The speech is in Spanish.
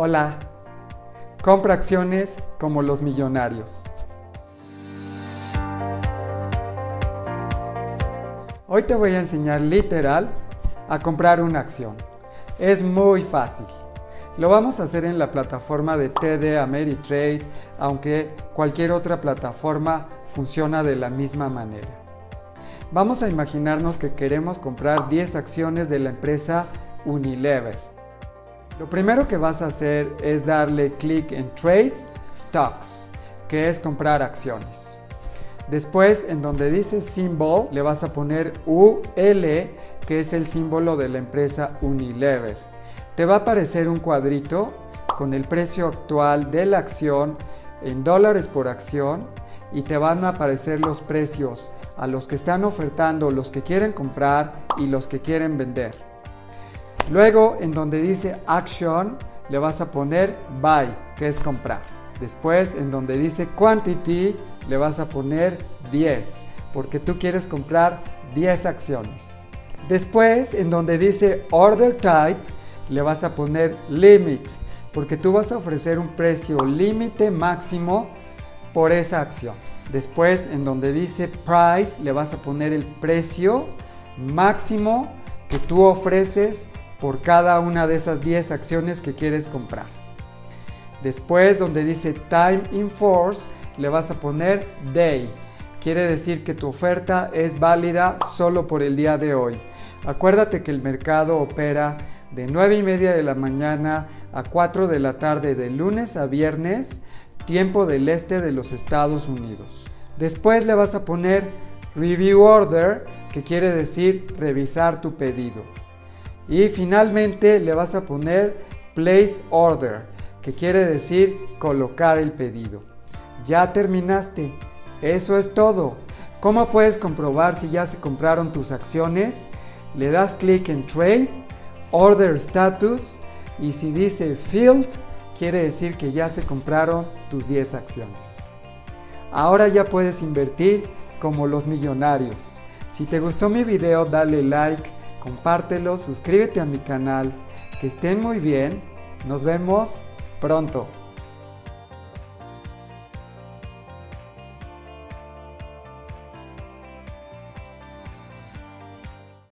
Hola, compra acciones como los millonarios. Hoy te voy a enseñar literal a comprar una acción. Es muy fácil. Lo vamos a hacer en la plataforma de TD Ameritrade, aunque cualquier otra plataforma funciona de la misma manera. Vamos a imaginarnos que queremos comprar 10 acciones de la empresa Unilever. Lo primero que vas a hacer es darle clic en Trade Stocks, que es comprar acciones. Después, en donde dice Symbol, le vas a poner UL, que es el símbolo de la empresa Unilever. Te va a aparecer un cuadrito con el precio actual de la acción en dólares por acción y te van a aparecer los precios a los que están ofertando, los que quieren comprar y los que quieren vender. Luego, en donde dice Action, le vas a poner Buy, que es comprar. Después, en donde dice Quantity, le vas a poner 10, porque tú quieres comprar 10 acciones. Después, en donde dice Order Type, le vas a poner Limit, porque tú vas a ofrecer un precio límite máximo por esa acción. Después, en donde dice Price, le vas a poner el precio máximo que tú ofreces por cada una de esas 10 acciones que quieres comprar. Después donde dice Time in Force le vas a poner Day. Quiere decir que tu oferta es válida solo por el día de hoy. Acuérdate que el mercado opera de 9 y media de la mañana a 4 de la tarde de lunes a viernes, tiempo del este de los Estados Unidos. Después le vas a poner Review Order, que quiere decir revisar tu pedido. Y finalmente le vas a poner Place Order, que quiere decir colocar el pedido. Ya terminaste. Eso es todo. ¿Cómo puedes comprobar si ya se compraron tus acciones? Le das clic en Trade, Order Status y si dice Field, quiere decir que ya se compraron tus 10 acciones. Ahora ya puedes invertir como los millonarios. Si te gustó mi video, dale like compártelo, suscríbete a mi canal, que estén muy bien, nos vemos pronto.